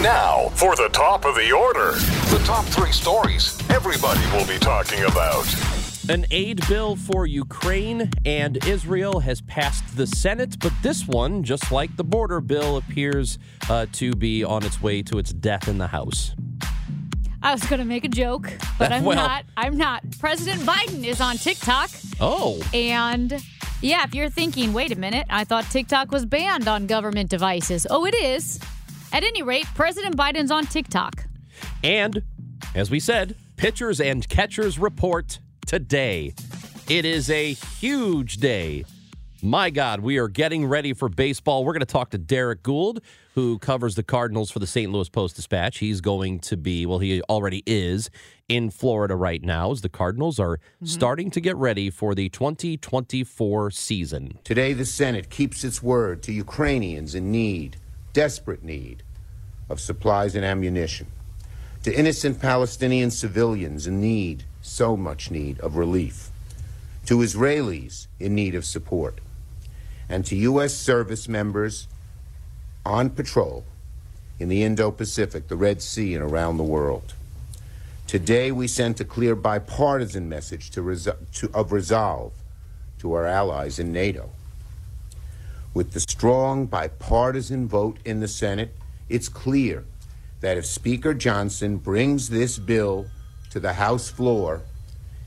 Time now for the top of the order. The top three stories everybody will be talking about. An aid bill for Ukraine and Israel has passed the Senate, but this one, just like the border bill, appears uh, to be on its way to its death in the House. I was going to make a joke, but I'm Well- not. I'm not. President Biden is on TikTok. Oh, And yeah, if you're thinking, wait a minute, I thought TikTok was banned on government devices. Oh, it is. At any rate, President Biden's on TikTok. and as we said, pitchers and catchers report today. It is a huge day. My God, we are getting ready for baseball. We're going to talk to Derrick Goold, who covers the Cardinals for the St. Louis Post Dispatch. He's going to be, well, he already is in Florida right now as the Cardinals are mm-hmm. starting to get ready for the 2024 season. Today, the Senate keeps its word to Ukrainians in need, desperate need, of supplies and ammunition, to innocent Palestinian civilians in need, so much need, of relief, to Israelis in need of support, and to U.S. service members on patrol in the Indo Pacific, the Red Sea, and around the world. Today, we sent a clear bipartisan message to, to, of resolve to our allies in NATO. With the strong bipartisan vote in the Senate, it's clear that if Speaker Johnson brings this bill to the House floor,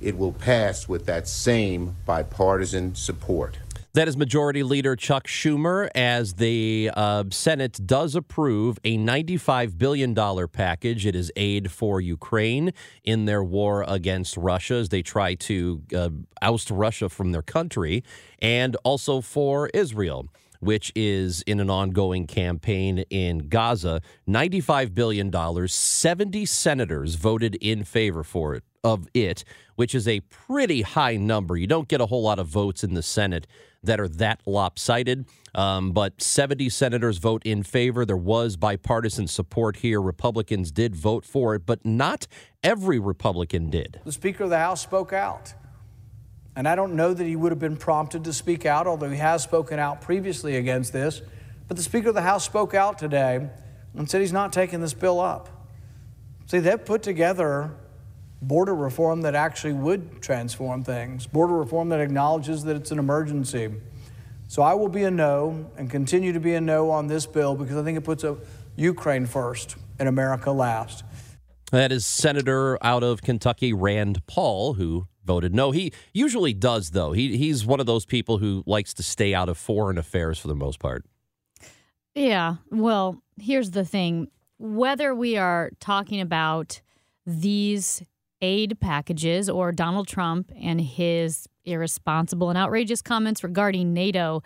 it will pass with that same bipartisan support. That is Majority Leader Chuck Schumer as the uh, Senate does approve a $95 billion package. It is aid for Ukraine in their war against Russia as they try to uh, oust Russia from their country, and also for Israel. Which is in an ongoing campaign in Gaza. $95 billion. 70 senators voted in favor for it of it, which is a pretty high number. You don't get a whole lot of votes in the Senate that are that lopsided. Um, but 70 senators vote in favor. There was bipartisan support here. Republicans did vote for it, but not every Republican did. The Speaker of the House spoke out. And I don't know that he would have been prompted to speak out, although he has spoken out previously against this. But the Speaker of the House spoke out today and said he's not taking this bill up. See, they've put together border reform that actually would transform things, border reform that acknowledges that it's an emergency. So I will be a no and continue to be a no on this bill because I think it puts a Ukraine first and America last. That is Senator out of Kentucky, Rand Paul, who voted no. He usually does, though. He, he's one of those people who likes to stay out of foreign affairs for the most part. Yeah. Well, here's the thing whether we are talking about these aid packages or Donald Trump and his irresponsible and outrageous comments regarding NATO,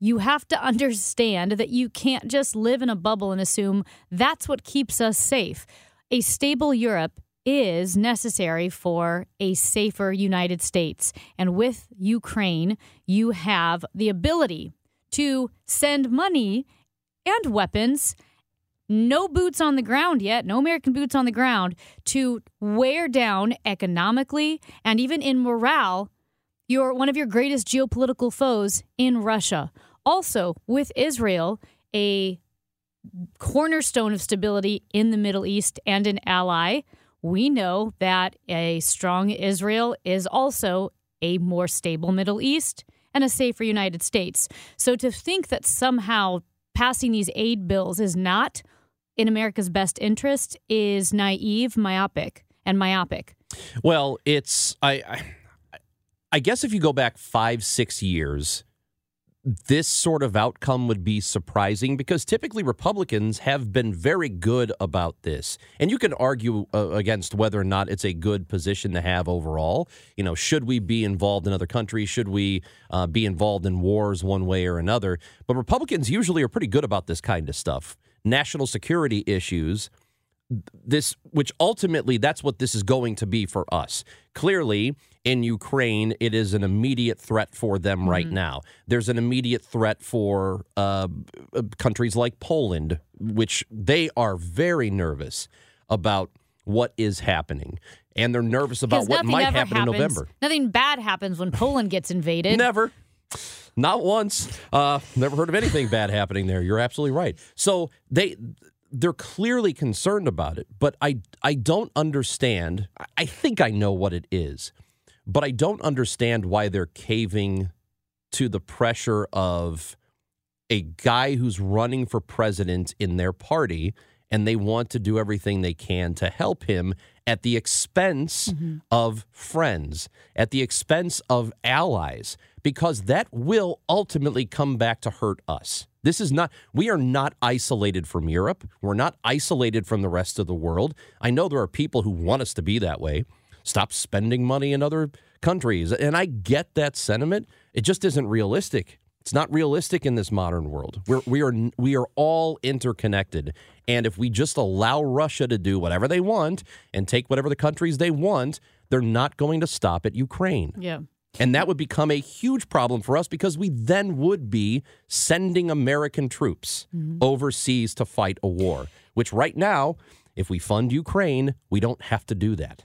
you have to understand that you can't just live in a bubble and assume that's what keeps us safe. A stable Europe is necessary for a safer United States. And with Ukraine, you have the ability to send money and weapons. No boots on the ground yet, no American boots on the ground to wear down economically and even in morale your one of your greatest geopolitical foes in Russia. Also, with Israel, a cornerstone of stability in the Middle East and an ally, we know that a strong Israel is also a more stable Middle East and a safer United States. So to think that somehow passing these aid bills is not in America's best interest is naive, myopic, and myopic. Well, it's I, I I guess if you go back five six years, this sort of outcome would be surprising because typically Republicans have been very good about this. And you can argue uh, against whether or not it's a good position to have overall. You know, should we be involved in other countries? Should we uh, be involved in wars one way or another? But Republicans usually are pretty good about this kind of stuff. National security issues this which ultimately that's what this is going to be for us. Clearly in ukraine it is an immediate threat for them right now. There's an immediate threat for uh, uh, countries like poland which they are very nervous about what is happening. And they're nervous about what might happen happens, in november. Nothing bad happens when Poland gets invaded. Never. Not once. Uh, never heard of anything bad happening there. You're absolutely right. So they they're clearly concerned about it, but I I don't understand. I- I think I know what it is, but I don't understand why they're caving to the pressure of a guy who's running for president in their party and they want to do everything they can to help him at the expense of friends, at the expense of allies, because that will ultimately come back to hurt us. This is not, we are not isolated from Europe. We're not isolated from the rest of the world. I know there are people who want us to be that way. Stop spending money in other countries. And I get that sentiment. It just isn't realistic. It's not realistic in this modern world. We're, we are we are all interconnected, and if we just allow Russia to do whatever they want and take whatever the countries they want, they're not going to stop at Ukraine. Yeah. And that would become a huge problem for us because we then would be sending American troops mm-hmm. overseas to fight a war, which right now, if we fund Ukraine, we don't have to do that.